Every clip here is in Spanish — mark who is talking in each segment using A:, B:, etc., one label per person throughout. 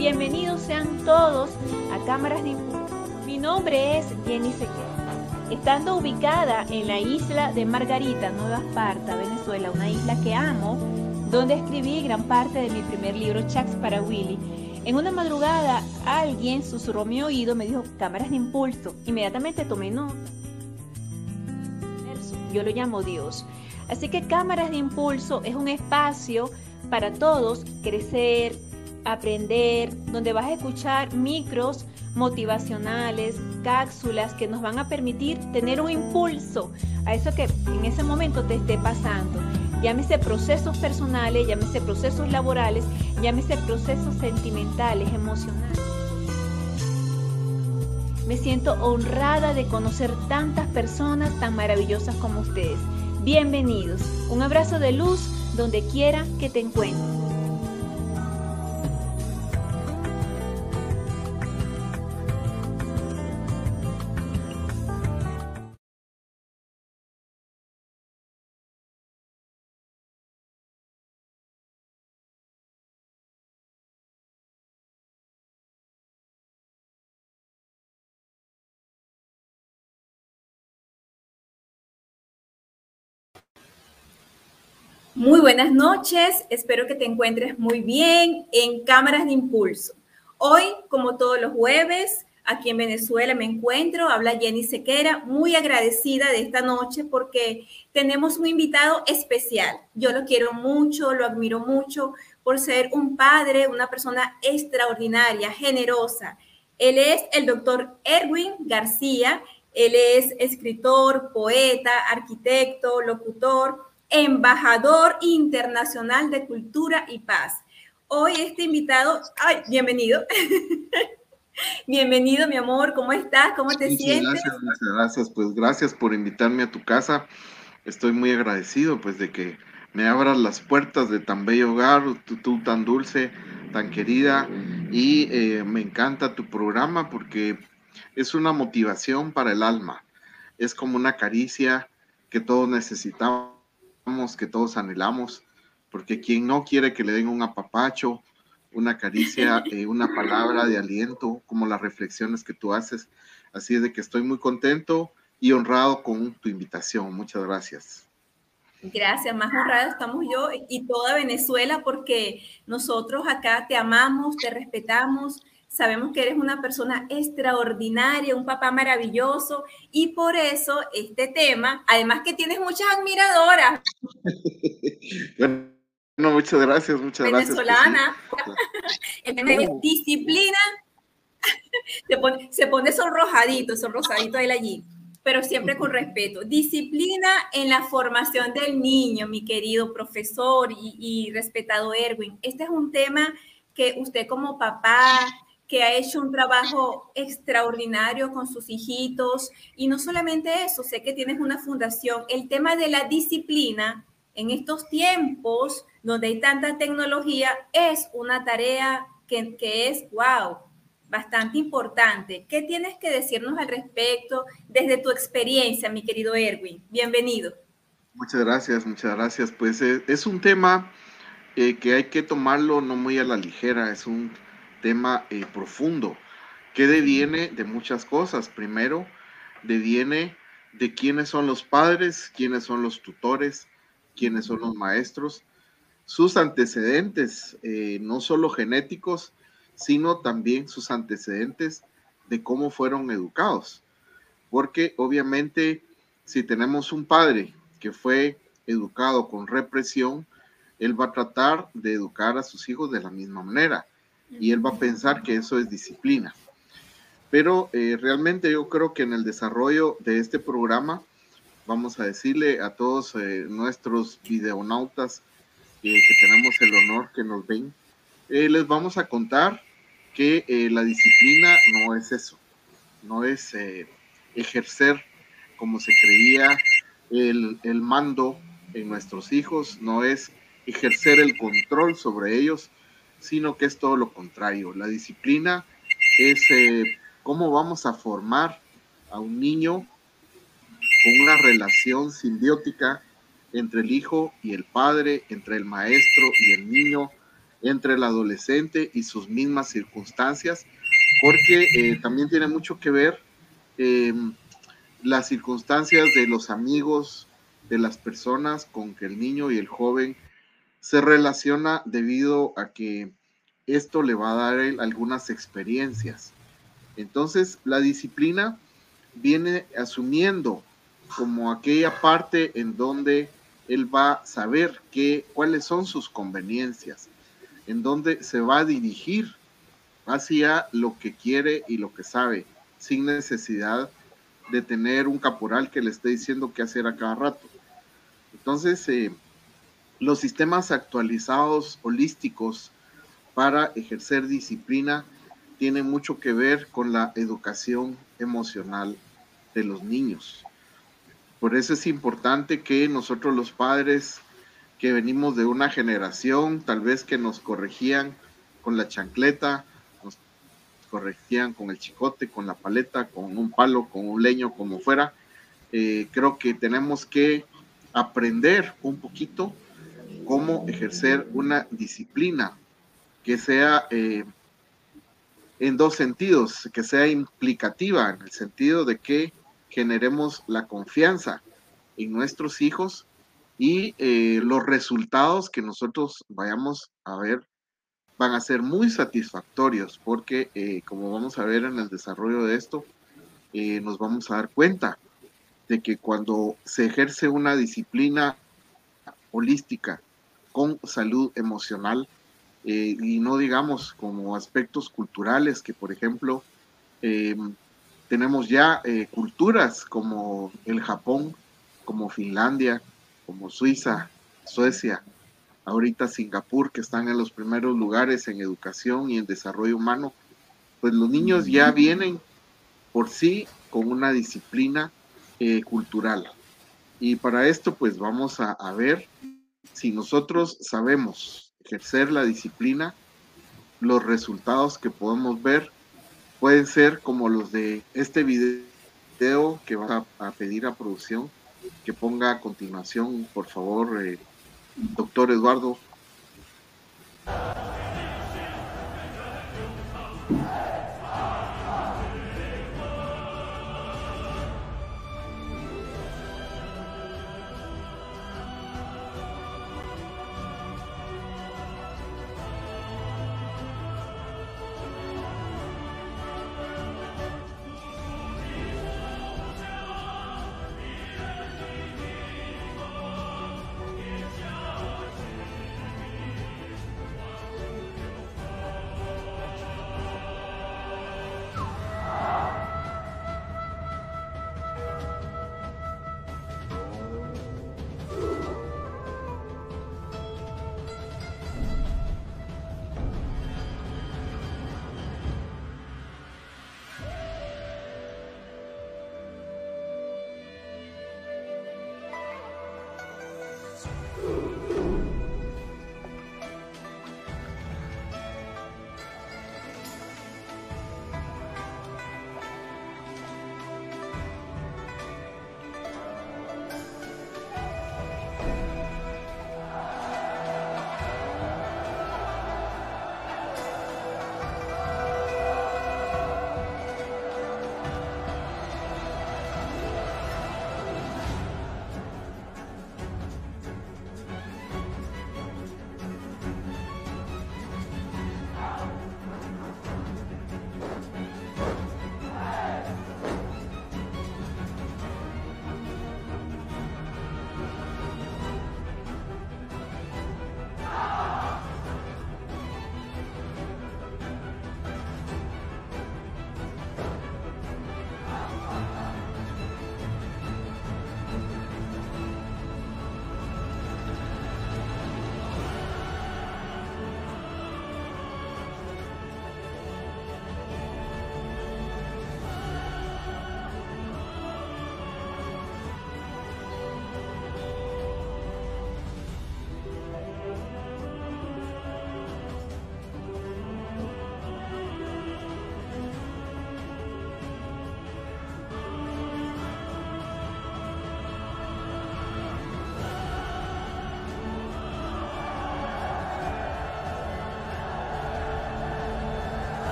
A: Bienvenidos sean todos a Cámaras de Impulso. Mi nombre es Jenny Sequeira. Estando ubicada en la isla de Margarita, Nueva Esparta, Venezuela, una isla que amo, donde escribí gran parte de mi primer libro, Chats para Willy, en una madrugada alguien susurró mi oído, me dijo cámaras de impulso. Inmediatamente tomé nota. Yo lo llamo Dios. Así que cámaras de impulso es un espacio para todos crecer, aprender, donde vas a escuchar micros motivacionales, cápsulas que nos van a permitir tener un impulso a eso que en ese momento te esté pasando. Llámese procesos personales, llámese procesos laborales, llámese procesos sentimentales, emocionales. Me siento honrada de conocer tantas personas tan maravillosas como ustedes. Bienvenidos. Un abrazo de luz donde quiera que te encuentres. Muy buenas noches, espero que te encuentres muy bien en Cámaras de Impulso. Hoy, como todos los jueves, aquí en Venezuela me encuentro, habla Jenny Sequera, muy agradecida de esta noche porque tenemos un invitado especial. Yo lo quiero mucho, lo admiro mucho por ser un padre, una persona extraordinaria, generosa. Él es el doctor Erwin García, él es escritor, poeta, arquitecto, locutor embajador internacional de cultura y paz. Hoy este invitado, ay, bienvenido. bienvenido, mi amor, ¿cómo estás? ¿Cómo te sientes?
B: Gracias, muchas gracias. Pues gracias por invitarme a tu casa. Estoy muy agradecido pues de que me abras las puertas de tan bello hogar, tú, tan dulce, tan querida y eh, me encanta tu programa porque es una motivación para el alma, es como una caricia que todos necesitamos que todos anhelamos, porque quien no quiere que le den un apapacho, una caricia, eh, una palabra de aliento, como las reflexiones que tú haces. Así es de que estoy muy contento y honrado con tu invitación. Muchas gracias.
A: Gracias, más honrado estamos yo y toda Venezuela porque nosotros acá te amamos, te respetamos, Sabemos que eres una persona extraordinaria, un papá maravilloso y por eso este tema, además que tienes muchas admiradoras.
B: bueno, muchas gracias, muchas gracias.
A: Venezolana. disciplina. se, pone, se pone sonrojadito, sonrojadito él allí pero siempre con respeto. Disciplina en la formación del niño, mi querido profesor y, y, respetado Erwin. Este es un tema que usted como papá, que ha hecho un trabajo extraordinario con sus hijitos. Y no solamente eso, sé que tienes una fundación. El tema de la disciplina en estos tiempos donde hay tanta tecnología es una tarea que, que es, wow, bastante importante. ¿Qué tienes que decirnos al respecto desde tu experiencia, mi querido Erwin? Bienvenido.
B: Muchas gracias, muchas gracias. Pues eh, es un tema eh, que hay que tomarlo no muy a la ligera, es un tema eh, profundo que deviene de muchas cosas. Primero, deviene de quiénes son los padres, quiénes son los tutores, quiénes son los maestros, sus antecedentes, eh, no solo genéticos, sino también sus antecedentes de cómo fueron educados. Porque obviamente si tenemos un padre que fue educado con represión, él va a tratar de educar a sus hijos de la misma manera y él va a pensar que eso es disciplina. Pero eh, realmente yo creo que en el desarrollo de este programa vamos a decirle a todos eh, nuestros videonautas eh, que tenemos el honor que nos ven, les vamos a contar que la disciplina no es eso, no es ejercer como se creía el, el mando en nuestros hijos, no es ejercer el control sobre ellos, sino que es todo lo contrario. La disciplina es eh, cómo vamos a formar a un niño con una relación simbiótica entre el hijo y el padre, entre el maestro y el niño, entre el adolescente y sus mismas circunstancias, porque eh, también tiene mucho que ver em, las circunstancias de los amigos, de las personas con que el niño y el joven se relaciona debido a que esto le va a dar algunas experiencias. Entonces, la disciplina viene asumiendo como aquella parte en donde él va a saber qué, cuáles son sus conveniencias, en donde se va a dirigir hacia lo que quiere y lo que sabe, sin necesidad de tener un caporal que le esté diciendo qué hacer a cada rato. Entonces, eh, los sistemas actualizados holísticos para ejercer disciplina tienen mucho que ver con la educación emocional de los niños. Por eso es importante que nosotros los padres que venimos de una generación, tal vez que nos corregían con la chancleta, nos corregían con el chicote, con la paleta, con un palo, con un leño, como fuera, eh, creo que tenemos que aprender un poquito cómo ejercer una disciplina que sea eh, en dos sentidos, que sea implicativa, en el sentido de que generemos la confianza en nuestros hijos y eh, los resultados que nosotros vayamos a ver van a ser muy satisfactorios porque eh, como vamos a ver en el desarrollo de esto, nos vamos a dar cuenta de que cuando se ejerce una disciplina holística con salud emocional eh, y no digamos como aspectos culturales que por ejemplo eh, tenemos ya eh, culturas como el Japón, como Finlandia, como Suiza, Suecia, ahorita Singapur, que están en los primeros lugares en educación y en desarrollo humano, pues los niños ya vienen por sí con una disciplina eh, cultural. Y para esto, pues vamos a, ver si nosotros sabemos ejercer la disciplina, los resultados que podemos ver pueden ser como los de este video que va a, pedir a producción que ponga a continuación, por favor, eh, doctor Eduardo.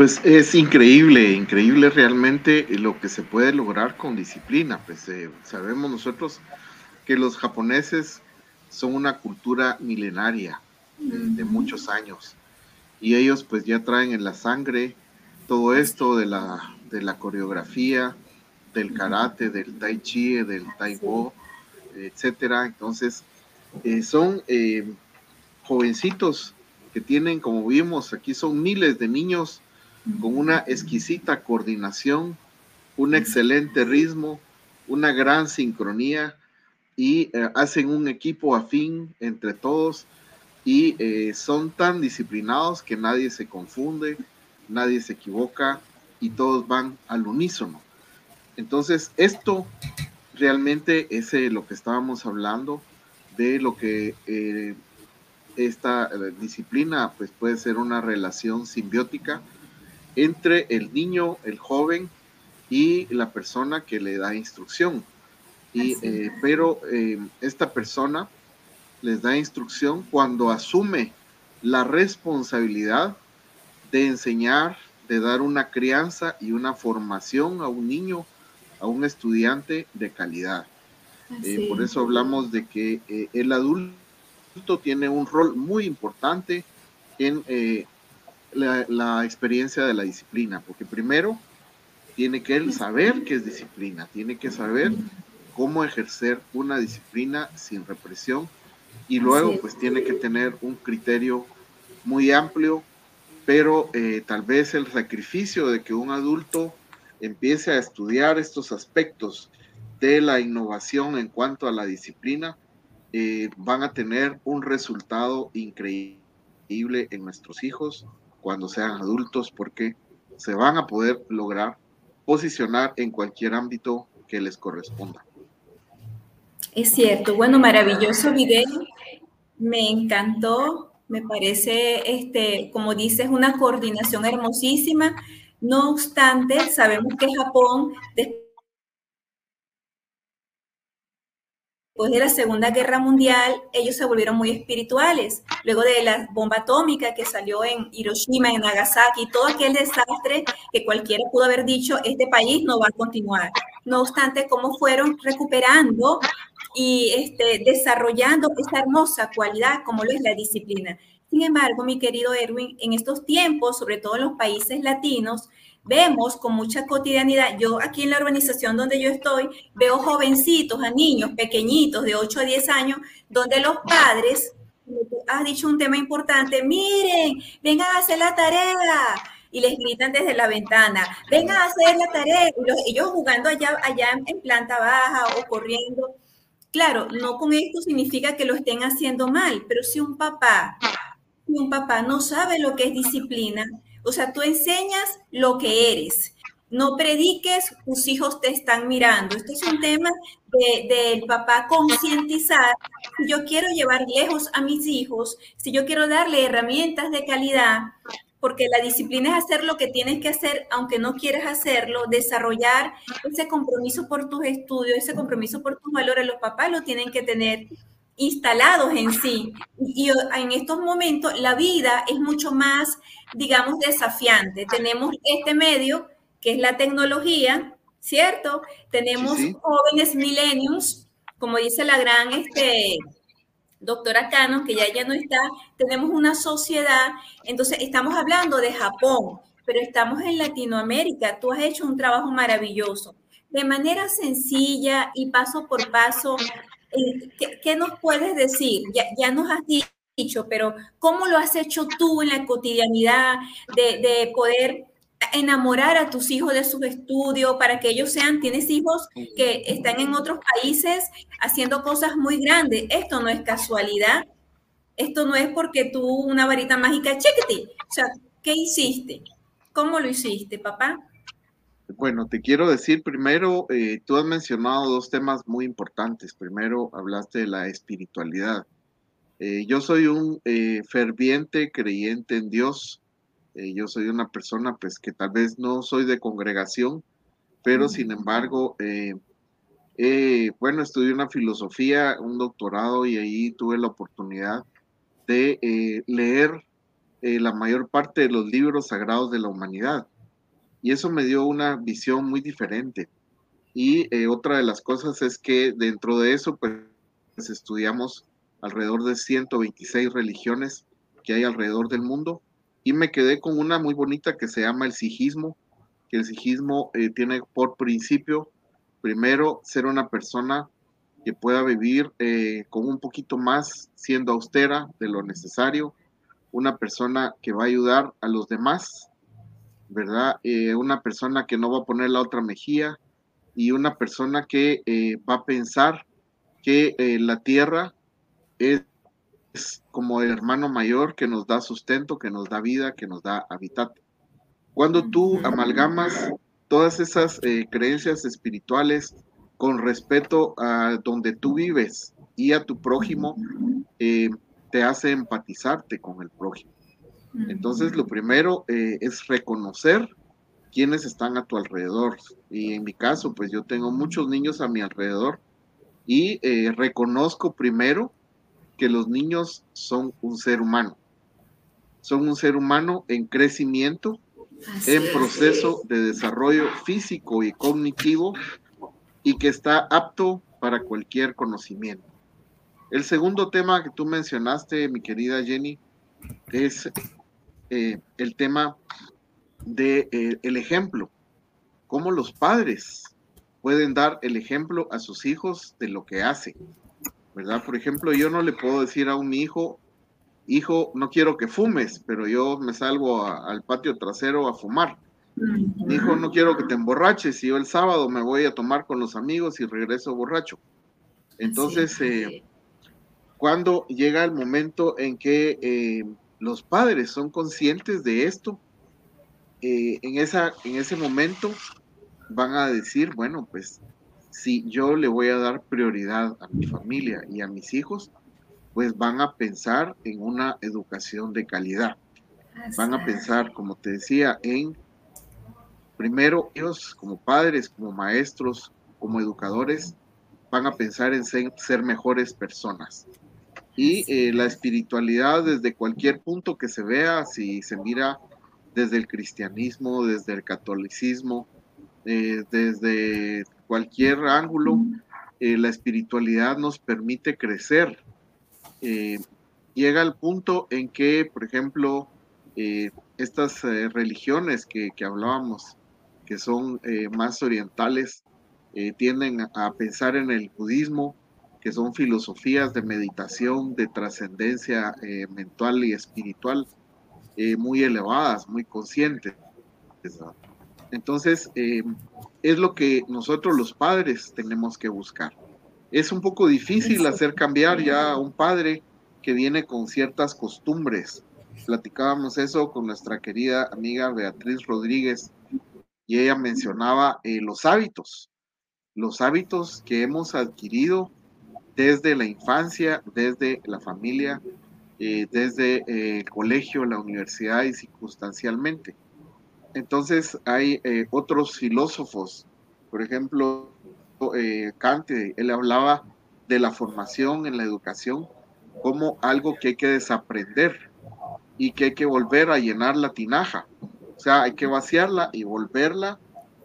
B: Pues es increíble, increíble realmente lo que se puede lograr con disciplina. Pues eh, sabemos nosotros que los japoneses son una cultura milenaria de muchos años y ellos pues ya traen en la sangre todo esto de la, de la coreografía, del karate, del tai chi, del tai bo, etcétera. Entonces, eh, son eh, jovencitos que tienen, como vimos, aquí son miles de niños con una exquisita coordinación, un excelente ritmo, una gran sincronía y eh, hacen un equipo afín entre todos y son tan disciplinados que nadie se confunde, nadie se equivoca y todos van al unísono. Entonces, esto realmente es eh, lo que estábamos hablando de lo que eh, esta eh, disciplina pues puede ser una relación simbiótica entre el niño, el joven y la persona que le da instrucción. Y, pero esta persona les da instrucción cuando asume la responsabilidad de enseñar, de dar una crianza y una formación a un niño a un estudiante de calidad. Eh, por eso hablamos de que eh, el adulto tiene un rol muy importante en eh, la, experiencia de la disciplina, porque primero tiene que saber qué es disciplina, tiene que saber cómo ejercer una disciplina sin represión y luego pues tiene que tener un criterio muy amplio, pero tal vez el sacrificio de que un adulto empiece a estudiar estos aspectos de la innovación en cuanto a la disciplina, eh, van a tener un resultado increíble en nuestros hijos cuando sean adultos porque se van a poder lograr posicionar en cualquier ámbito que les corresponda.
A: Es cierto, bueno, maravilloso video, me encantó, me parece, este, como dices, una coordinación hermosísima. No obstante, sabemos que Japón, de la Segunda Guerra Mundial, ellos se volvieron muy espirituales. Luego de la bomba atómica que salió en Hiroshima, en Nagasaki, todo aquel desastre que cualquiera pudo haber dicho, este país no va a continuar. No obstante, cómo fueron recuperando y este, desarrollando esta hermosa cualidad como lo es la disciplina. Sin embargo, mi querido Erwin, en estos tiempos, sobre todo en los países latinos, vemos con mucha cotidianidad, yo aquí en la urbanización donde yo estoy, veo jovencitos, a niños pequeñitos de 8 a 10 años, donde los padres, has dicho un tema importante, miren, vengan a hacer la tarea. Y les gritan desde la ventana, vengan a hacer la tarea. Y ellos jugando allá, allá en planta baja o corriendo. Claro, no con esto significa que lo estén haciendo mal, pero si un papá un papá no sabe lo que es disciplina, o sea, tú enseñas lo que eres. No prediques, tus hijos te están mirando. Este es un tema del papá concientizar. Si yo quiero llevar lejos a mis hijos, si yo quiero darle herramientas de calidad, porque la disciplina es hacer lo que tienes que hacer, aunque no quieras hacerlo, desarrollar ese compromiso por tus estudios, ese compromiso por tus valores, los papás lo tienen que tener instalados en sí. Y en estos momentos la vida es mucho más, digamos, desafiante. Tenemos este medio, que es la tecnología, ¿cierto? Tenemos jóvenes millennials, como dice la gran este, doctora Cano, que ya, ya no está, tenemos una sociedad, entonces estamos hablando de Japón, pero estamos en Latinoamérica. Tú has hecho un trabajo maravilloso. De manera sencilla y paso por paso, eh, ¿qué, nos puedes decir? Ya, nos has dicho, pero ¿cómo lo has hecho tú en la cotidianidad de, poder enamorar a tus hijos de sus estudios para que ellos sean, tienes hijos que están en otros países haciendo cosas muy grandes. Esto no es casualidad. Esto no es porque tú una varita mágica, chiquiti. O sea, ¿qué hiciste? ¿Cómo lo hiciste, papá?
B: Bueno, te quiero decir primero, eh, tú has mencionado dos temas muy importantes. Primero, hablaste de la espiritualidad. Eh, yo soy un eh, ferviente creyente en Dios. yo soy una persona, pues, que tal vez no soy de congregación, pero sin embargo, bueno, estudié una filosofía, un doctorado y ahí tuve la oportunidad de leer eh, la mayor parte de los libros sagrados de la humanidad. Y eso me dio una visión muy diferente. Y eh, otra de las cosas es que dentro de eso, pues estudiamos alrededor de 126 religiones que hay alrededor del mundo. Y me quedé con una muy bonita que se llama el sijismo, que el sijismo eh, tiene por principio, primero, ser una persona que pueda vivir eh, con un poquito más, siendo austera de lo necesario, una persona que va a ayudar a los demás, ¿verdad? Eh, una persona que no va a poner la otra mejilla y una persona que va a pensar que la tierra es como el hermano mayor que nos da sustento, que nos da vida, que nos da hábitat. Cuando tú amalgamas todas esas eh, creencias espirituales con respeto a donde tú vives y a tu prójimo, eh, te hace empatizarte con el prójimo. Entonces, lo primero eh, es reconocer quiénes están a tu alrededor. Y en mi caso, pues yo tengo muchos niños a mi alrededor y reconozco primero que los niños son un ser humano. Son un ser humano en crecimiento, en proceso de desarrollo físico y cognitivo y que está apto para cualquier conocimiento. El segundo tema que tú mencionaste, mi querida Jenny, es eh, el tema del de, eh, ejemplo. Cómo los padres pueden dar el ejemplo a sus hijos de lo que hacen. ¿verdad? Por ejemplo, yo no le puedo decir a un hijo, hijo, no quiero que fumes, pero yo me salgo al patio trasero a fumar. Hijo, no quiero que te emborraches y yo el sábado me voy a tomar con los amigos y regreso borracho. Entonces, eh, cuando llega el momento en que eh, los padres son conscientes de esto, eh, en, esa, en ese momento van a decir, bueno, pues si yo le voy a dar prioridad a mi familia y a mis hijos, pues van a pensar en una educación de calidad. Van a pensar, como te decía, en primero ellos como padres, como maestros, como educadores, van a pensar en ser, mejores personas. Y eh, la espiritualidad desde cualquier punto que se vea, si se mira desde el cristianismo, desde el catolicismo, eh, desde cualquier ángulo, eh, la espiritualidad nos permite crecer. Llega al punto en que, por ejemplo, estas religiones que, hablábamos, que son más orientales, tienden a pensar en el budismo, que son filosofías de meditación, de trascendencia mental y espiritual muy elevadas, muy conscientes. Entonces, eh, es lo que nosotros los padres tenemos que buscar. Es un poco difícil hacer cambiar ya a un padre que viene con ciertas costumbres. Platicábamos eso con nuestra querida amiga Beatriz Rodríguez y ella mencionaba eh, los hábitos, los hábitos que hemos adquirido desde la infancia, desde la familia, eh, desde el colegio, la universidad y circunstancialmente. Entonces hay eh, otros filósofos, por ejemplo, eh, Kant, él hablaba de la formación en la educación como algo que hay que desaprender y que hay que volver a llenar la tinaja. O sea, hay que vaciarla y volverla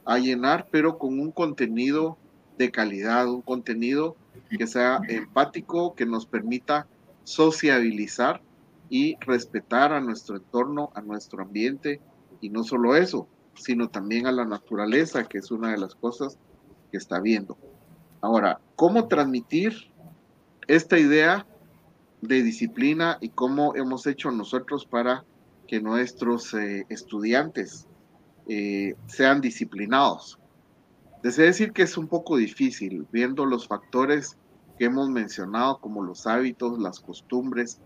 B: a llenar, pero con un contenido de calidad, un contenido que sea empático, que nos permita sociabilizar y respetar a nuestro entorno, a nuestro ambiente, y no solo eso, sino también a la naturaleza, que es una de las cosas que está viendo. Ahora, ¿cómo transmitir esta idea de disciplina y cómo hemos hecho nosotros para que nuestros eh, estudiantes eh, sean disciplinados? Deseo decir que es un poco difícil, viendo los factores que hemos mencionado, como los hábitos, las costumbres,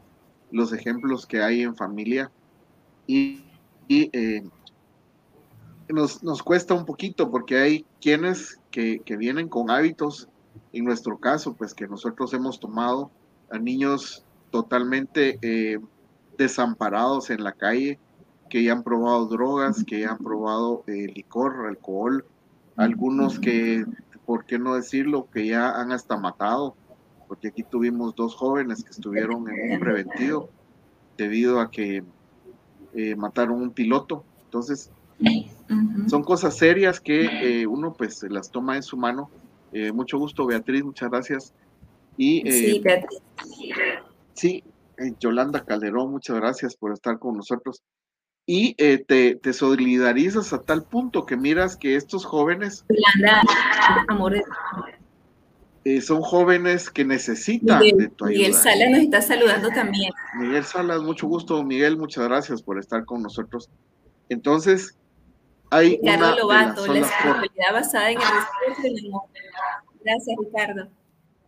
B: los ejemplos que hay en familia, y eh, nos, nos, cuesta un poquito porque hay quienes que, que, vienen con hábitos, en nuestro caso, pues que nosotros hemos tomado a niños totalmente eh, desamparados en la calle, que ya han probado drogas, que ya han probado eh, licor, alcohol, algunos que, ¿por qué no decirlo?, que ya han hasta matado, porque aquí tuvimos dos jóvenes que estuvieron en un preventivo debido a que eh, mataron un piloto. Entonces, son cosas serias que uno pues las toma en su mano. mucho gusto, Beatriz, muchas gracias. Y, sí, Beatriz. Sí, Yolanda Calderón, muchas gracias por estar con nosotros. Y te, te, solidarizas a tal punto que miras que estos jóvenes... Yolanda, eh, son jóvenes que necesitan de tu ayuda.
A: Miguel Salas nos está saludando también.
B: Miguel Salas, mucho gusto. Miguel, muchas gracias por estar con nosotros. Entonces, hay Ricardo una Lobato, la espiritualidad basada en el respeto y el amor. Gracias, Ricardo.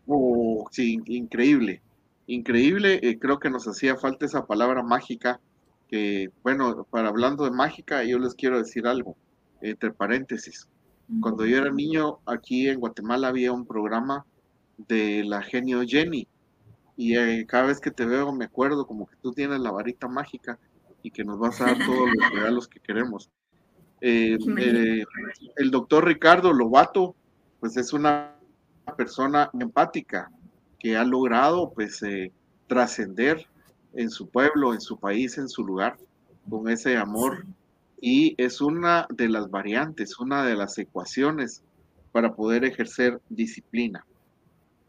B: Oh, sí, increíble, increíble. Eh, creo que nos hacía falta esa palabra mágica. Que, bueno, para hablando de mágica, yo les quiero decir algo, entre paréntesis. Cuando yo era niño, aquí en Guatemala había un programa de la genio Jenny. Y eh, cada vez que te veo me acuerdo como que tú tienes la varita mágica y que nos vas a dar todos los regalos que queremos. Eh, eh, el doctor Ricardo Lobato, pues es una persona empática que ha logrado pues trascender en su pueblo, en su país, en su lugar, con ese amor y es una de las variantes, una de las ecuaciones para poder ejercer disciplina.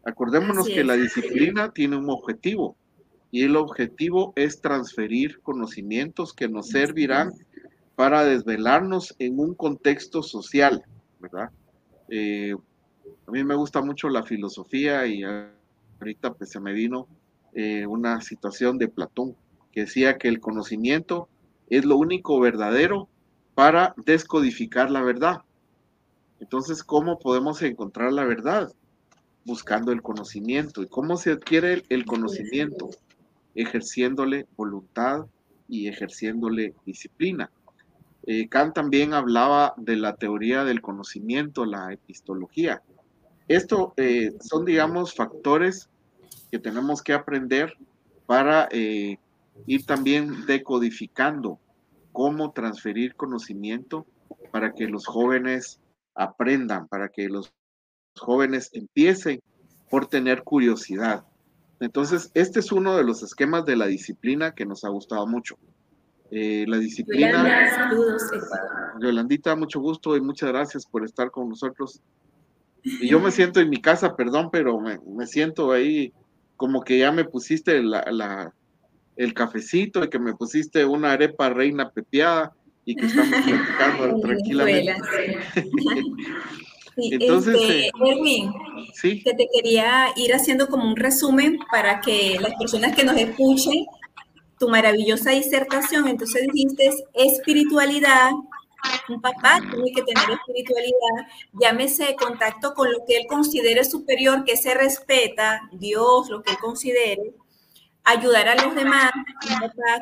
B: Acordémonos que la disciplina tiene un objetivo y el objetivo es transferir conocimientos que nos servirán para desvelarnos en un contexto social, ¿verdad? Eh, a mí me gusta mucho la filosofía y ahorita pues se me vino eh, una situación de Platón que decía que el conocimiento es lo único verdadero para descodificar la verdad. Entonces, ¿cómo podemos encontrar la verdad? Buscando el conocimiento. ¿Y cómo se adquiere el conocimiento? Ejerciéndole voluntad y ejerciéndole disciplina. Eh, Kant también hablaba de la teoría del conocimiento, la epistología. Esto eh, son, digamos, factores que tenemos que aprender para eh, ir también decodificando cómo transferir conocimiento para que los jóvenes aprendan, para que los jóvenes empiecen por tener curiosidad. Entonces, este es uno de los esquemas de la disciplina que nos ha gustado mucho. Eh, la disciplina. Yolandita, mucho gusto y muchas gracias por estar con nosotros. Y yo me siento en mi casa, perdón, pero me, siento ahí como que ya me pusiste la, el cafecito y que me pusiste una arepa reina pepiada y que estamos platicando tranquilamente.
A: Entonces, este, eh, que te quería ir haciendo como un resumen para que las personas que nos escuchen tu maravillosa disertación, entonces dijiste espiritualidad, un papá tiene que tener espiritualidad, llámese contacto con lo que él considere superior, que se respeta, Dios, lo que él considere, ayudar a los demás,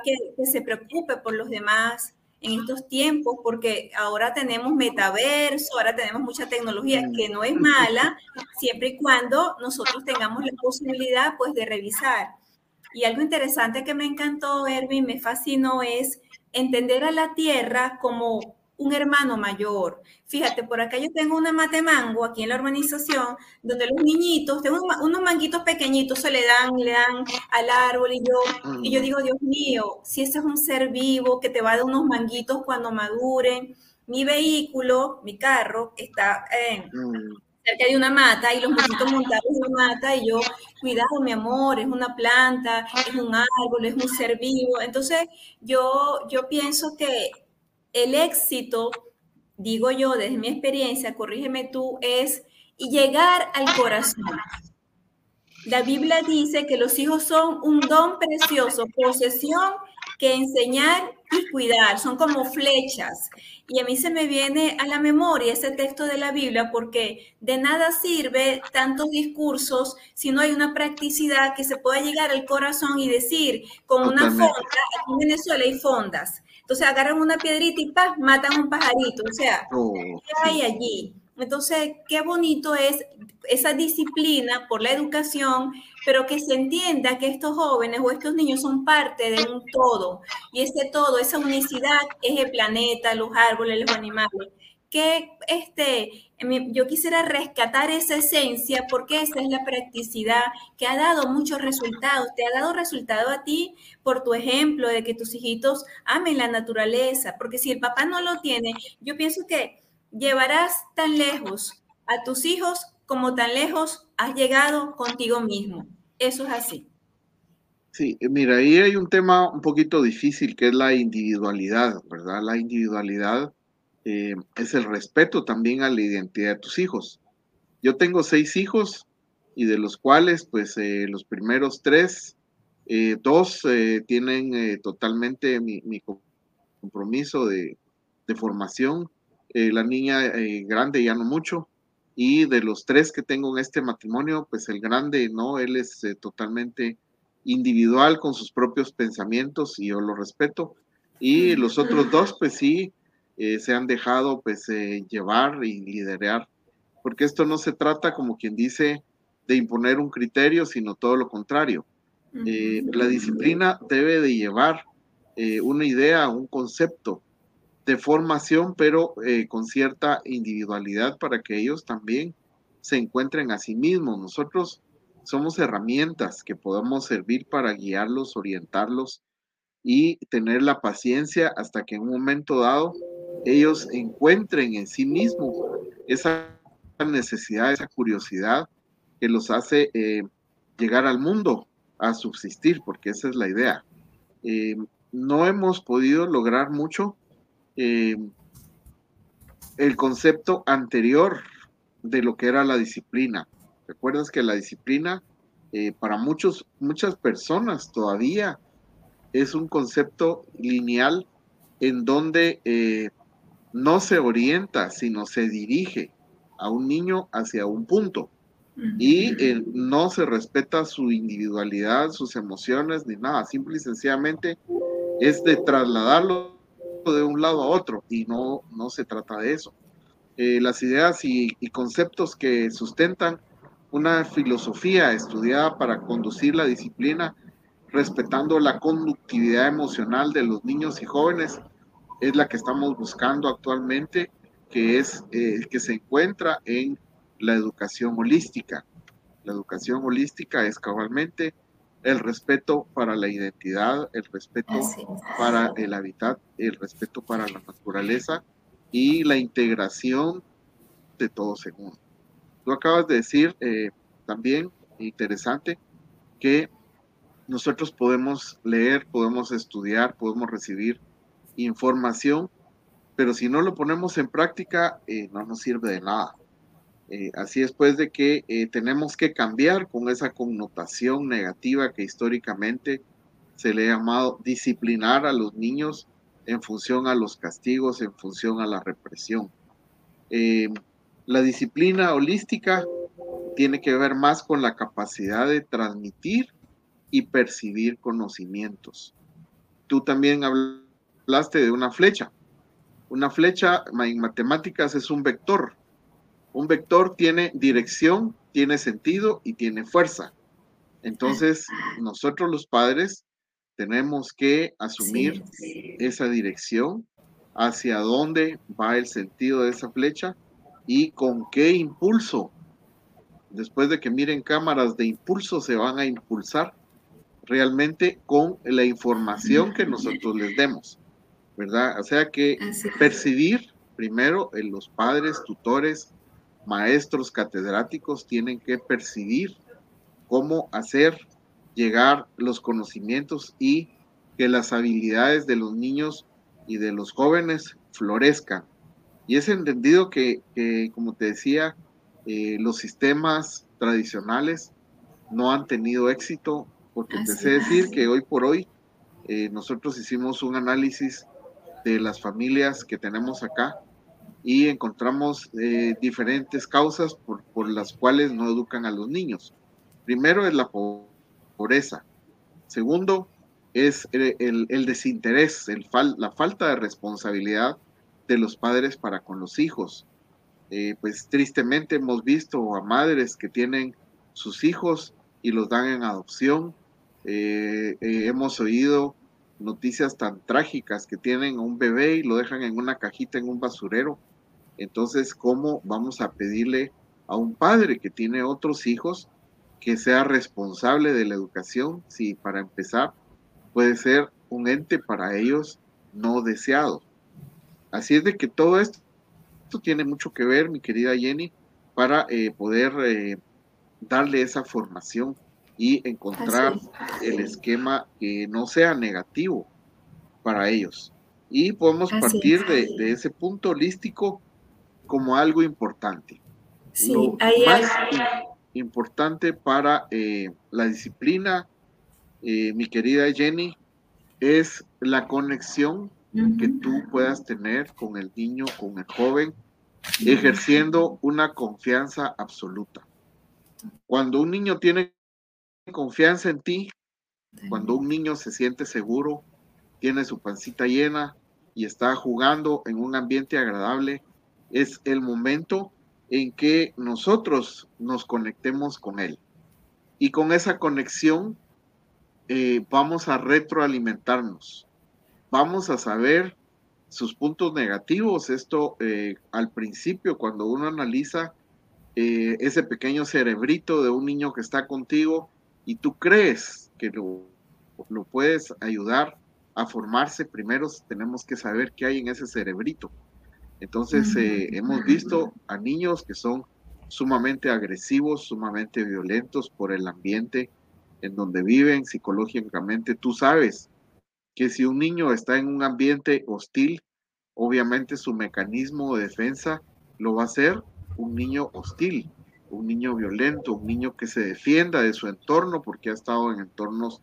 A: que, que se preocupe por los demás en estos tiempos, porque ahora tenemos metaverso, ahora tenemos mucha tecnología que no es mala, siempre y cuando nosotros tengamos la posibilidad pues de revisar. Y algo interesante que me encantó, Erwin, me fascinó, es entender a la tierra como un hermano mayor. Fíjate, por acá yo tengo una mate mango aquí en la urbanización, donde los niñitos, tengo unos manguitos pequeñitos, se le dan, le dan al árbol y yo, y yo digo, Dios mío, si ese es un ser vivo que te va a dar unos manguitos cuando maduren, mi vehículo, mi carro, está mm. cerca de una mata y los manguitos montados en una mata y yo, cuidado, mi amor, es una planta, es un árbol, es un ser vivo. Entonces, yo, yo pienso que el éxito, digo yo desde mi experiencia, corrígeme tú, es llegar al corazón. La Biblia dice que los hijos son un don precioso, posesión que enseñar y cuidar, son como flechas. Y a mí se me viene a la memoria ese texto de la Biblia porque de nada sirve tantos discursos si no hay una practicidad que se pueda llegar al corazón y decir, con una fonda, aquí en Venezuela hay fondas, entonces agarran una piedrita y ¡pam! matan un pajarito. O sea, oh, ¿qué hay allí? Entonces, qué bonito es esa disciplina por la educación, pero que se entienda que estos jóvenes o estos niños son parte de un todo. Y ese todo, esa unicidad es el planeta, los árboles, los animales. Que este, yo quisiera rescatar esa esencia porque esa es la practicidad que ha dado muchos resultados. Te ha dado resultado a ti por tu ejemplo de que tus hijitos amen la naturaleza, porque si el papá no lo tiene, yo pienso que llevarás tan lejos a tus hijos como tan lejos has llegado contigo mismo. Eso es así.
B: Sí, mira, ahí hay un tema un poquito difícil que es la individualidad, ¿verdad? La individualidad eh, es el respeto también a la identidad de tus hijos. Yo tengo seis hijos y de los cuales, pues, eh, los primeros tres, eh, dos tienen totalmente mi, compromiso de, de formación. la niña grande ya no mucho. Y de los tres que tengo en este matrimonio, pues el grande, ¿no? Él es totalmente individual con sus propios pensamientos y yo lo respeto. Y los otros dos, pues sí, eh, se han dejado pues eh, llevar y liderar, porque esto no se trata como quien dice de imponer un criterio, sino todo lo contrario. Eh, la disciplina debe de llevar una idea, un concepto de formación, pero con cierta individualidad para que ellos también se encuentren a sí mismos. Nosotros somos herramientas que podemos servir para guiarlos, orientarlos y tener la paciencia hasta que en un momento dado ellos encuentren en sí mismos esa necesidad, esa curiosidad que los hace eh, llegar al mundo a subsistir, porque esa es la idea. Eh, no hemos podido lograr mucho eh, el concepto anterior de lo que era la disciplina. ¿Recuerdas que la disciplina para muchos, muchas personas todavía es un concepto lineal en donde no se orienta, sino se dirige a un niño hacia un punto. Y eh, no se respeta su individualidad, sus emociones, ni nada. Simple y sencillamente es de trasladarlo de un lado a otro y no, no se trata de eso. Eh, las ideas y, y conceptos que sustentan una filosofía estudiada para conducir la disciplina respetando la conductividad emocional de los niños y jóvenes es la que estamos buscando actualmente, que es eh, que se encuentra en la educación holística. La educación holística es cabalmente el respeto para la identidad, el respeto para el hábitat, el respeto para la naturaleza y la integración de todo segundo. Tú acabas de decir eh, también, interesante, que nosotros podemos leer, podemos estudiar, podemos recibir información, pero si no lo ponemos en práctica, eh, no nos sirve de nada. Eh, así es pues de que eh, tenemos que cambiar con esa connotación negativa que históricamente se le ha llamado disciplinar a los niños en función a los castigos, en función a la represión. la disciplina holística tiene que ver más con la capacidad de transmitir y percibir conocimientos. Tú también hablas hablaste de una flecha. Una flecha en matemáticas es un vector. Un vector tiene dirección, tiene sentido y tiene fuerza. Entonces, nosotros los padres tenemos que asumir esa dirección, hacia dónde va el sentido de esa flecha y con qué impulso. Después de que miren cámaras de impulso, se van a impulsar realmente con la información que nosotros les demos. ¿Verdad? O sea que percibir primero en los padres, tutores, maestros, catedráticos tienen que percibir cómo hacer llegar los conocimientos y que las habilidades de los niños y de los jóvenes florezcan. Y es entendido que, como te decía, eh, los sistemas tradicionales no han tenido éxito, porque empecé a decir que hoy por hoy eh, nosotros hicimos un análisis de las familias que tenemos acá y encontramos eh, diferentes causas por, por, las cuales no educan a los niños. Primero es la pobreza. Segundo es el, el, desinterés, el la falta de responsabilidad de los padres para con los hijos. Eh, pues tristemente hemos visto a madres que tienen sus hijos y los dan en adopción. Eh, hemos oído noticias tan trágicas que tienen a un bebé y lo dejan en una cajita en un basurero Entonces, ¿cómo vamos a pedirle a un padre que tiene otros hijos que sea responsable de la educación si para empezar puede ser un ente para ellos no deseado? Así es de que todo esto, tiene mucho que ver, mi querida Jenny, para eh, poder eh, darle esa formación y encontrar el esquema que no sea negativo para ellos. Y podemos partir de, ese punto holístico como algo importante.
A: Sí, Lo más
B: importante para eh, la disciplina, mi querida Jenny, es la conexión que tú puedas tener con el niño, con el joven, ejerciendo una confianza absoluta. Cuando un niño tiene confianza en ti, cuando un niño se siente seguro, tiene su pancita llena y está jugando en un ambiente agradable, es el momento en que nosotros nos conectemos con él. Y con esa conexión eh, vamos a retroalimentarnos vamos a saber sus puntos negativos. Esto eh, al principio, cuando uno analiza eh, ese pequeño cerebrito de un niño que está contigo y tú crees que lo, lo puedes ayudar a formarse, primero tenemos que saber qué hay en ese cerebrito. Entonces, eh, hemos visto a niños que son sumamente agresivos, sumamente violentos por el ambiente en donde viven psicológicamente. Tú sabes que si un niño está en un ambiente hostil, obviamente su mecanismo de defensa lo va a ser un niño hostil, un niño violento, un niño que se defienda de su entorno porque ha estado en entornos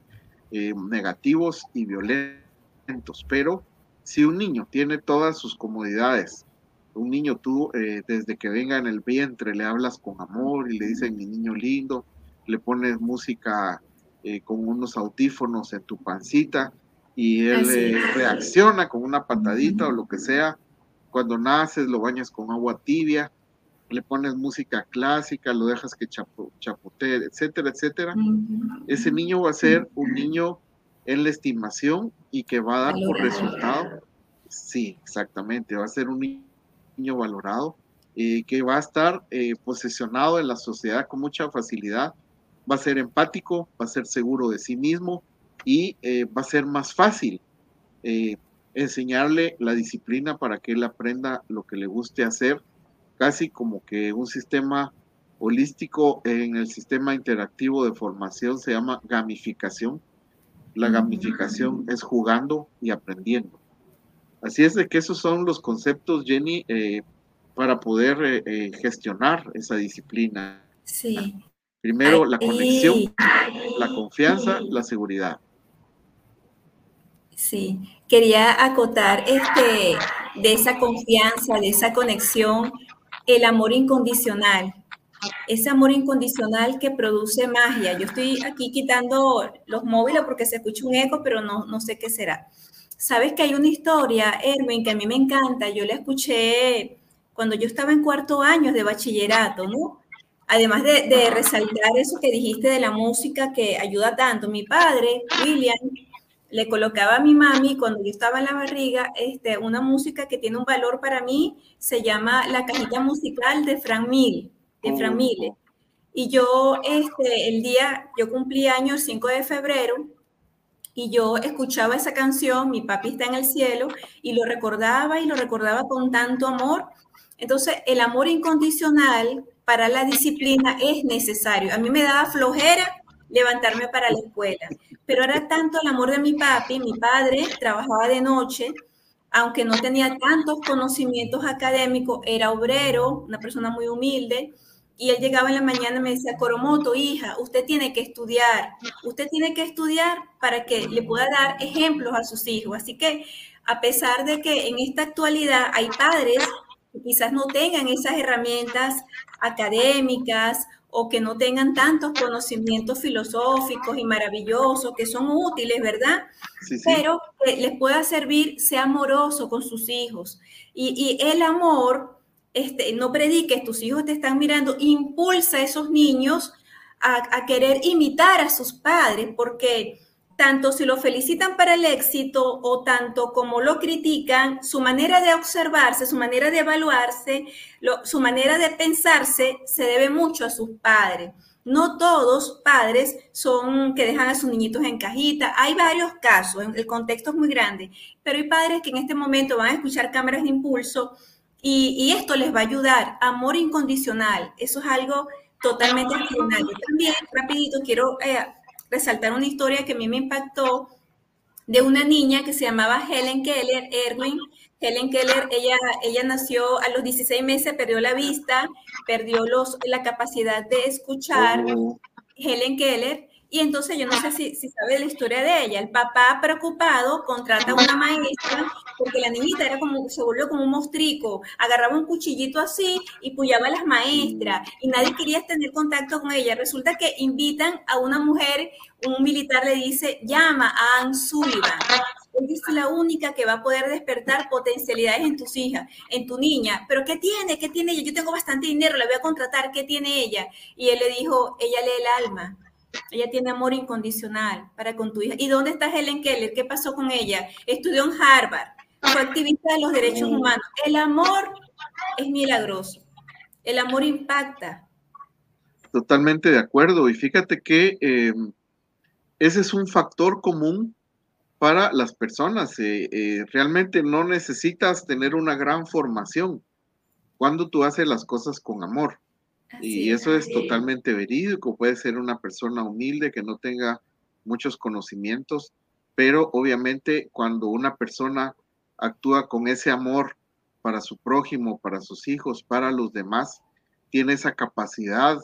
B: eh, negativos y violentos. Pero si un niño tiene todas sus comodidades, un niño tú eh, desde que venga en el vientre le hablas con amor y le dices mi niño lindo, le pones música eh, con unos audífonos en tu pancita, y él eh, reacciona con una patadita o lo que sea. Cuando naces lo bañas con agua tibia, le pones música clásica, lo dejas que chapotee, etcétera, etcétera. Ese niño va a ser un niño en la estimación y que va a dar por resultado. Sí, exactamente, va a ser un niño valorado y que va a estar eh, posesionado en la sociedad con mucha facilidad, va a ser empático, va a ser seguro de sí mismo, y eh, va a ser más fácil eh, enseñarle la disciplina para que él aprenda lo que le guste hacer, casi como que un sistema holístico en el sistema interactivo de formación se llama gamificación. La gamificación es jugando y aprendiendo. Así es de que esos son los conceptos, Jenny, eh, para poder gestionar esa disciplina.
A: Sí.
B: Primero, la conexión, la confianza, la seguridad.
A: Sí, quería acotar este, de esa confianza, de esa conexión, el amor incondicional. Ese amor incondicional que produce magia. Yo estoy aquí quitando los móviles porque se escucha un eco, pero no, no sé qué será. Sabes que hay una historia, Erwin, que a mí me encanta. Yo la escuché cuando yo estaba en cuarto año de bachillerato, ¿no? Además de, de resaltar eso que dijiste de la música que ayuda tanto. Mi padre, William, le colocaba a mi mami cuando yo estaba en la barriga este, una música que tiene un valor para mí, se llama La cajita musical de Frank Mille, de Frank oh. Mille. Y yo, este, el día, yo cumplí año el 5 de febrero, y yo escuchaba esa canción, mi papi está en el cielo, y lo recordaba y lo recordaba con tanto amor. Entonces, el amor incondicional para la disciplina es necesario. A mí me daba flojera levantarme para la escuela. Pero era tanto el amor de mi papi, mi padre trabajaba de noche, aunque no tenía tantos conocimientos académicos, era obrero, una persona muy humilde, y él llegaba en la mañana y me decía, Coromoto, hija, usted tiene que estudiar, usted tiene que estudiar para que le pueda dar ejemplos a sus hijos. Así que a pesar de que en esta actualidad hay padres que quizás no tengan esas herramientas académicas o que no tengan tantos conocimientos filosóficos y maravillosos que son útiles, ¿verdad? Pero que les pueda servir, sea amoroso con sus hijos. Y, el amor, este, no prediques, tus hijos te están mirando, impulsa a esos niños a, querer imitar a sus padres, porque tanto si lo felicitan para el éxito o tanto como lo critican, su manera de observarse, su manera de evaluarse, su manera de pensarse se debe mucho a sus padres. No todos padres son que dejan a sus niñitos en cajita. Hay varios casos, el contexto es muy grande, pero hay padres que en este momento van a escuchar cámaras de impulso y, esto les va a ayudar. Amor incondicional, eso es algo totalmente extraordinario. También, rapidito, quiero eh, resaltar una historia que a mí me impactó de una niña que se llamaba Helen Keller, Erwin. Helen Keller, ella, ella nació a los 16 meses, perdió la vista, perdió los, la capacidad de escuchar. Oh. Helen Keller, y entonces yo no sé si, sabe la historia de ella. El papá preocupado contrata a una maestra porque la niñita era como, se volvió como un mostrico. Agarraba un cuchillito así y puyaba a las maestras y nadie quería tener contacto con ella. Resulta que invitan a una mujer, un militar le dice, llama a Ann Sullivan. Ella es la única que va a poder despertar potencialidades en tus hijas, en tu niña. Pero ¿qué tiene? ¿Qué tiene ella? Yo tengo bastante dinero, la voy a contratar. ¿Qué tiene ella? Y él le dijo, ella lee el alma ella tiene amor incondicional para con tu hija. ¿Y dónde está Helen Keller? ¿Qué pasó con ella? Estudió en Harvard, fue activista de los derechos humanos. El amor es milagroso. El amor impacta.
B: Totalmente de acuerdo. Y fíjate que eh, ese es un factor común para las personas. Eh, eh, realmente no necesitas tener una gran formación cuando tú haces las cosas con amor y eso es totalmente verídico. Puede ser una persona humilde que no tenga muchos conocimientos, pero obviamente cuando una persona actúa con ese amor para su prójimo, para sus hijos, para los demás, tiene esa capacidad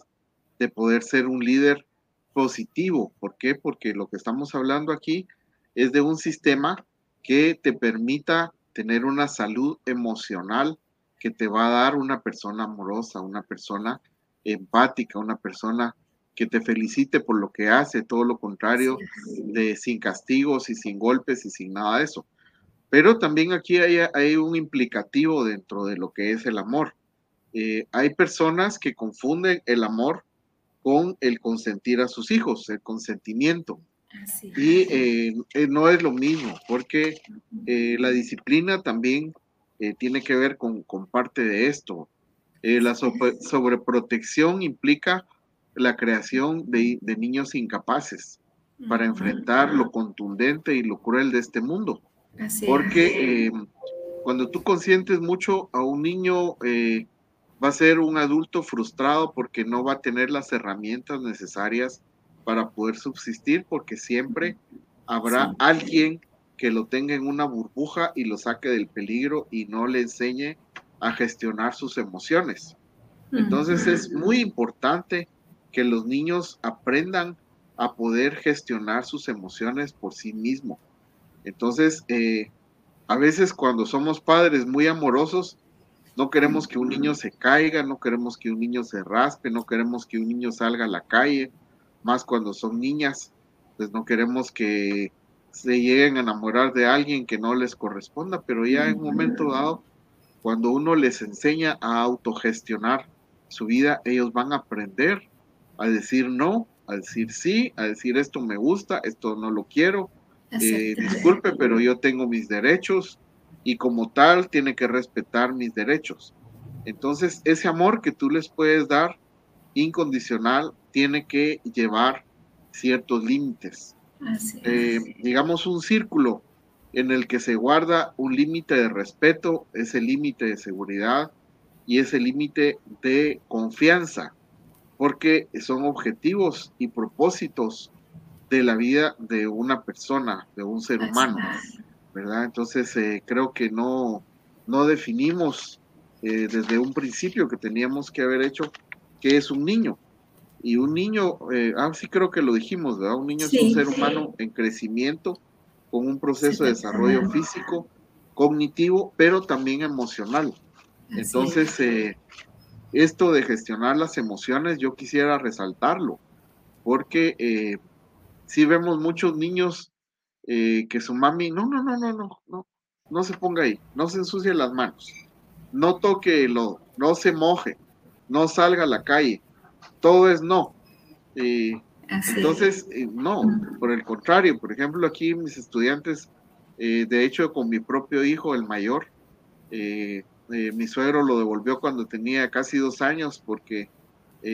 B: de poder ser un líder positivo. ¿Por qué? Porque lo que estamos hablando aquí es de un sistema que te permita tener una salud emocional que te va a dar una persona amorosa, una persona empática, una persona que te felicite por lo que hace, todo lo contrario, de sin castigos y sin golpes y sin nada de eso. Pero también aquí hay, un implicativo dentro de lo que es el amor. Eh, hay personas que confunden el amor con el consentir a sus hijos, el consentimiento. y eh, eh, no es lo mismo, porque la disciplina también tiene que ver con, con parte de esto. Eh, la sobreprotección implica la creación de, niños incapaces para enfrentar lo contundente y lo cruel de este mundo. Porque em, cuando tú consientes mucho a un niño, eh, va a ser un adulto frustrado porque no va a tener las herramientas necesarias para poder subsistir, porque siempre habrá alguien que lo tenga en una burbuja y lo saque del peligro y no le enseñe a gestionar sus emociones. Entonces es muy importante que los niños aprendan a poder gestionar sus emociones por sí mismos. Entonces, eh, a veces cuando somos padres muy amorosos, no queremos que un niño se caiga, no queremos que un niño se raspe, no queremos que un niño salga a la calle, más cuando son niñas, pues no queremos que se lleguen a enamorar de alguien que no les corresponda, pero ya en un momento dado cuando uno les enseña a autogestionar su vida, ellos van a aprender a decir no, a decir sí, a decir esto me gusta, esto no lo quiero, eh, disculpe, pero yo tengo mis derechos y como tal tiene que respetar mis derechos. Entonces, ese amor que tú les puedes dar incondicional tiene que llevar ciertos límites. Eh, digamos un círculo en el que se guarda un límite de respeto, ese límite de seguridad y ese límite de confianza, porque son objetivos y propósitos de la vida de una persona, de un ser humano, ¿verdad? Entonces eh, creo que no, no definimos eh, desde un principio que teníamos que haber hecho que es un niño. Y un niño, eh, ah, sí creo que lo dijimos, ¿verdad? Un niño es un ser humano en crecimiento, con un proceso de desarrollo físico, cognitivo, pero también emocional. Entonces, eh, esto de gestionar las emociones, yo quisiera resaltarlo, porque eh, si vemos muchos niños eh, que su mami, no, no, no, no, no, no, no se ponga ahí, no se ensucie las manos, no toque lo, no se moje, no salga a la calle, todo es no. Entonces, eh, no, por el contrario, por ejemplo, aquí mis estudiantes, eh, de hecho, con mi propio hijo, el mayor, eh, mi suegro lo devolvió cuando tenía casi dos años porque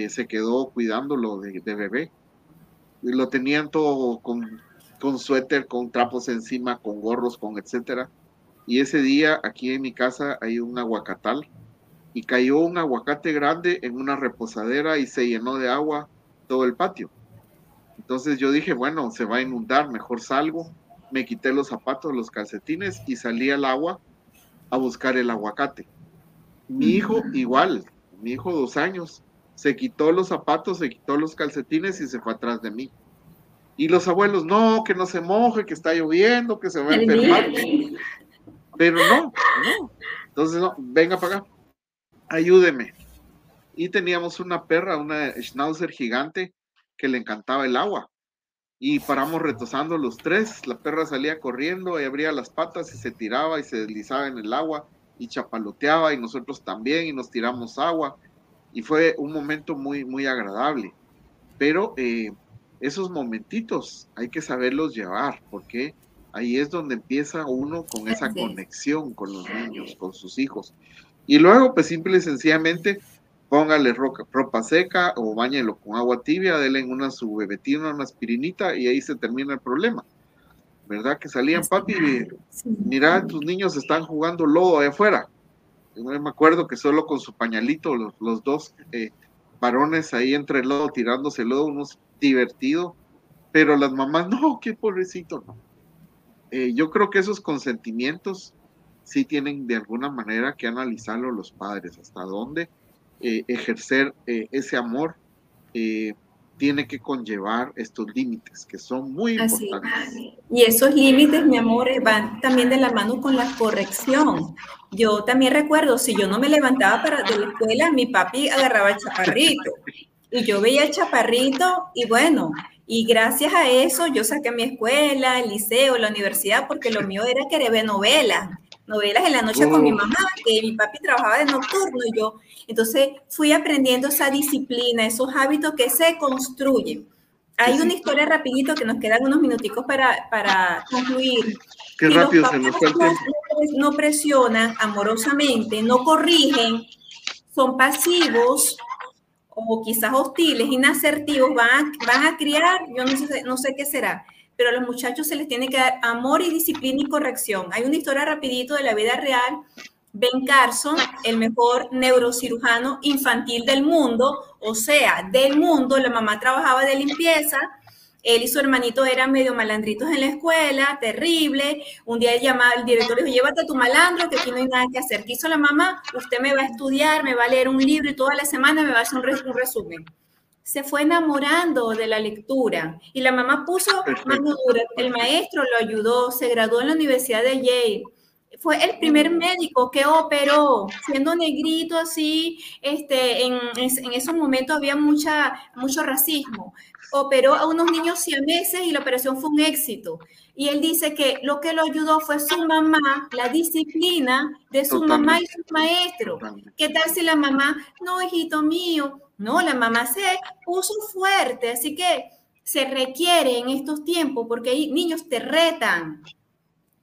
B: se quedó cuidándolo de, de bebé. Y lo tenían todo con, con suéter, con trapos encima, con gorros, con etcétera. Y ese día aquí en mi casa hay un aguacatal y cayó un aguacate grande en una reposadera y se llenó de agua todo el patio. Entonces yo dije, bueno, se va a inundar, mejor salgo. Me quité los zapatos, los calcetines y salí al agua a buscar el aguacate. Mi hijo igual, mi hijo dos años, se quitó los zapatos, se quitó los calcetines y se fue atrás de mí. Y los abuelos, no, que no se moje, que está lloviendo, que se va a enfermar. Pero no, no. Entonces, no, venga para acá, ayúdeme. Y teníamos una perra, una schnauzer gigante, que le encantaba el agua. Y paramos retosando los tres. La perra salía corriendo y abría las patas y se tiraba y se deslizaba en el agua y chapaloteaba y nosotros también y nos tiramos agua. Y fue un momento muy, muy agradable. Pero eh, esos momentitos hay que saberlos llevar porque Ahí es donde empieza uno con esa conexión con los niños, con sus hijos. Y luego, pues simple y sencillamente, póngale ropa seca o bañelo con agua tibia, denle una su bebetina, una aspirinita y ahí se termina el problema. ¿Verdad? Que salían, papi, mira, tus niños están jugando lodo ahí afuera. Yo me acuerdo que solo con su pañalito, los, dos eh, varones ahí entre el lodo, tirándose el lodo, unos divertidos, pero las mamás, no, qué pobrecito, no eh, yo creo que esos consentimientos sí tienen de alguna manera que analizarlo los padres, hasta dónde eh, ejercer eh, ese amor tiene que conllevar estos límites que son muy importantes.
A: Y esos límites, mi amor, van también de la mano con la corrección. Yo también recuerdo, si yo no me levantaba para de la escuela, mi papi agarraba el chaparrito. Y yo veía el chaparrito y bueno, y gracias a eso yo saqué mi escuela, el liceo, la universidad, porque lo mío era querer ver novelas, novelas en la noche con mi mamá, que mi papi trabajaba de nocturno y yo. Entonces fui aprendiendo esa disciplina, esos hábitos que se construyen. Hay una historia rapidito que nos quedan unos minuticos para, para concluir.
B: Qué rápido se nos fue
A: No presionan amorosamente, no corrigen, son pasivos, o quizás hostiles, inasertivos, van a, van a criar, yo no sé, no sé qué será, pero a los muchachos se les tiene que dar amor y disciplina y corrección. Hay una historia rapidito de la vida real. Ben Carson, el mejor neurocirujano infantil del mundo, o sea, del mundo, la mamá trabajaba de limpieza, él y su hermanito eran medio malandritos en la escuela, terrible. Un día él llamaba director y dijo, llévate a tu malandro, que aquí no hay nada que hacer. ¿Qué hizo la mamá? Usted me va a estudiar, me va a leer un libro y toda la semana me va a hacer un, resumen. Se fue enamorando de la lectura. Y la mamá puso mano dura. El maestro lo ayudó, se graduó en la Universidad de Yale fue el primer médico que operó, siendo negrito así, este, en, en, esos momentos había mucha, mucho racismo, operó a unos niños meses y la operación fue un éxito. Y él dice que lo que lo ayudó fue su mamá, la disciplina de su mamá y su maestro. ¿Qué tal si la mamá, no, hijito mío, no, la mamá se puso fuerte, así que se requiere en estos tiempos porque hay niños te retan,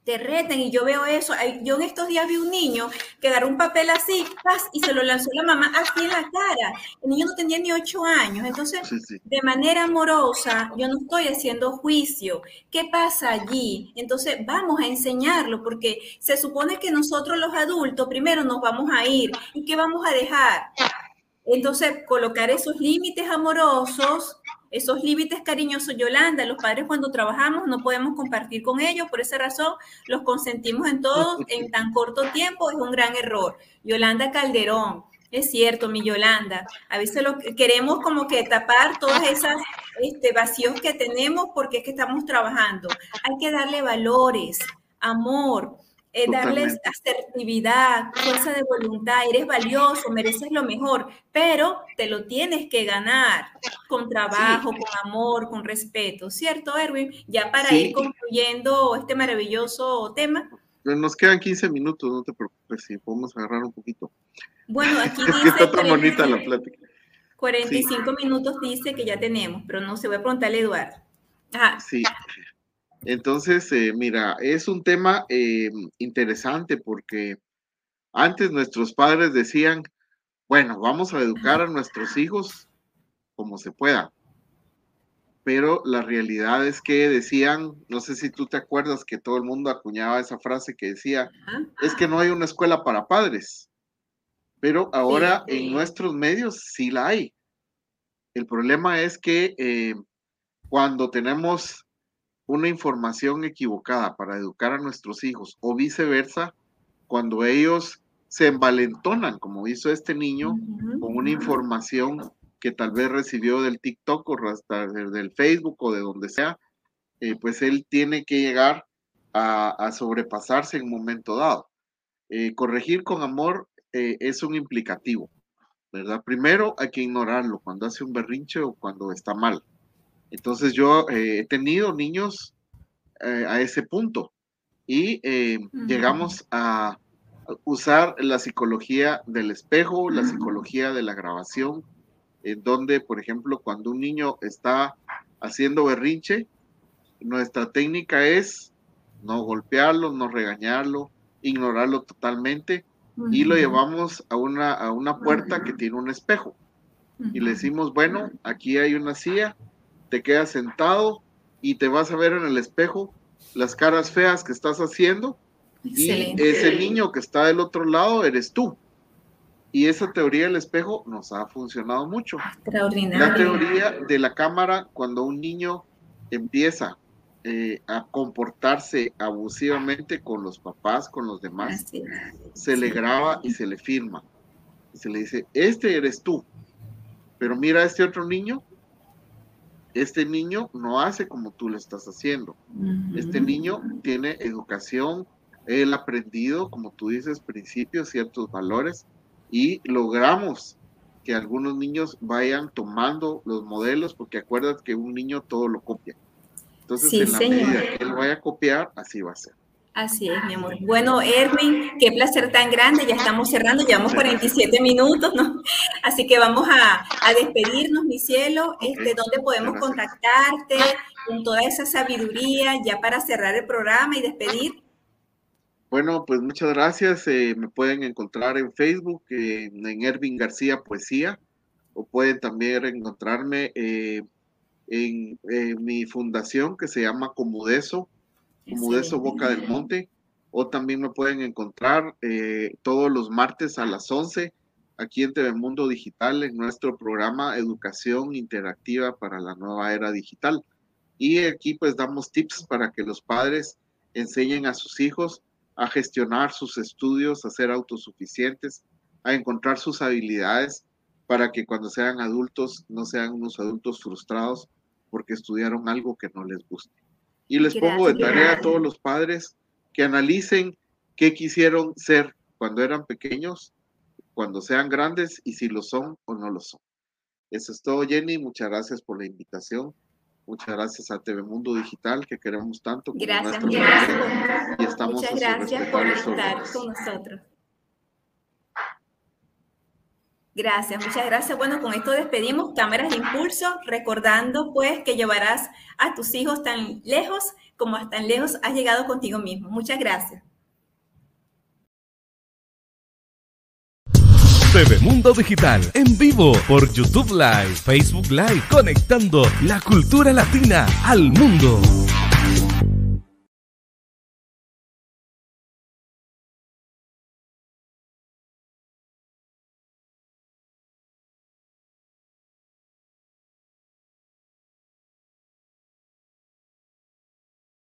A: te reten y yo veo eso. Yo en estos días vi un niño que agarró un papel así y se lo lanzó la mamá aquí en la cara. El niño no tenía ni ocho años. Entonces, de manera amorosa, yo no estoy haciendo juicio. ¿Qué pasa allí? Entonces, vamos a enseñarlo porque se supone que nosotros los adultos primero nos vamos a ir. ¿Y qué vamos a dejar? Entonces, colocar esos límites amorosos esos límites cariñosos, Yolanda, los padres cuando trabajamos no podemos compartir con ellos, por esa razón los consentimos en todos en tan corto tiempo, es un gran error. Yolanda Calderón, es cierto, mi Yolanda, a veces lo queremos como que tapar todas esas este, vacíos que tenemos porque es que estamos trabajando. Hay que darle valores, amor, eh, darles asertividad, fuerza de voluntad, eres valioso, mereces lo mejor, pero te lo tienes que ganar con trabajo, con amor, con respeto, ¿cierto, Erwin? Ya para ir concluyendo este maravilloso tema.
B: Nos quedan 15 minutos, no te preocupes, si podemos agarrar un poquito.
A: Bueno, aquí
B: dice... es que está tan bonita la plática.
A: 45 minutos dice que ya tenemos, pero no se voy a preguntarle a Eduardo.
B: Sí. Entonces, eh, mira, es un tema eh, interesante porque antes nuestros padres decían, bueno, vamos a educar a nuestros hijos como se pueda. Pero la realidad es que decían, no sé si tú te acuerdas que todo el mundo acuñaba esa frase que decía, es que no hay una escuela para padres. Pero ahora en nuestros medios sí la hay. El problema es que eh, cuando tenemos una información equivocada para educar a nuestros hijos o viceversa, cuando ellos se envalentonan, como hizo este niño, con una información que tal vez recibió del TikTok o hasta del Facebook o de donde sea, eh, pues él tiene que llegar a, sobrepasarse en un momento dado. Eh, corregir con amor eh, es un implicativo, ¿verdad? Primero hay que ignorarlo cuando hace un berrinche o cuando está mal. Entonces yo he tenido niños a ese punto. Y llegamos a usar la psicología del espejo, la psicología de la grabación, en donde, por ejemplo, cuando un niño está haciendo berrinche, nuestra técnica es no golpearlo, no regañarlo, ignorarlo totalmente y lo llevamos a una, a una puerta que tiene un espejo. Y le decimos, bueno, aquí hay una silla, te quedas sentado y te vas a ver en el espejo las caras feas que estás haciendo y ese niño que está del otro lado eres tú. Y esa teoría del espejo nos ha funcionado mucho. La teoría de la cámara, cuando un niño empieza eh, a comportarse abusivamente con los papás, con los demás, se le graba y se le firma. Se le dice, este eres tú. Pero mira a este otro niño, este niño no hace como tú le estás haciendo. Este niño tiene educación, él ha aprendido, como tú dices, principios, ciertos valores, y logramos que algunos niños vayan tomando los modelos, porque acuérdate que un niño todo lo copia. Entonces, en la medida que él vaya a copiar, así va a ser.
A: Así es, mi amor. Bueno, Erwin, qué placer tan grande. Ya estamos cerrando, llevamos 47 minutos, ¿no? Así que vamos a, despedirnos, mi cielo. Este, ¿Dónde podemos contactarte con toda esa sabiduría ya para cerrar el programa y despedir?
B: Bueno, pues muchas gracias. Eh, me pueden encontrar en Facebook, en Ervin García Poesía, o pueden también encontrarme eh, en, mi fundación que se llama Comudeso, Comudeso Boca del Monte, o también me pueden encontrar eh, todos los martes a las 11 aquí en TV Mundo Digital en nuestro programa Educación Interactiva para la Nueva Era Digital. Y aquí pues damos tips para que los padres enseñen a sus hijos a gestionar sus estudios, a ser autosuficientes, a encontrar sus habilidades para que cuando sean adultos no sean unos adultos frustrados porque estudiaron algo que no les guste. Y les pongo de tarea a todos los padres que analicen qué quisieron ser cuando eran pequeños, cuando sean grandes y si lo son o no lo son. Eso es todo, Jenny. Muchas gracias por la invitación. Muchas gracias a TV Mundo Digital, que queremos tanto.
A: Gracias, gracias. Y estamos Muchas gracias por estar con nosotros. Gracias, muchas gracias. Bueno, con esto despedimos Cámaras de Impulso, recordando pues que llevarás a tus hijos tan lejos como hasta tan lejos has llegado contigo mismo. Muchas gracias.
C: TV Mundo Digital en vivo por YouTube Live, Facebook Live, conectando la cultura latina al mundo.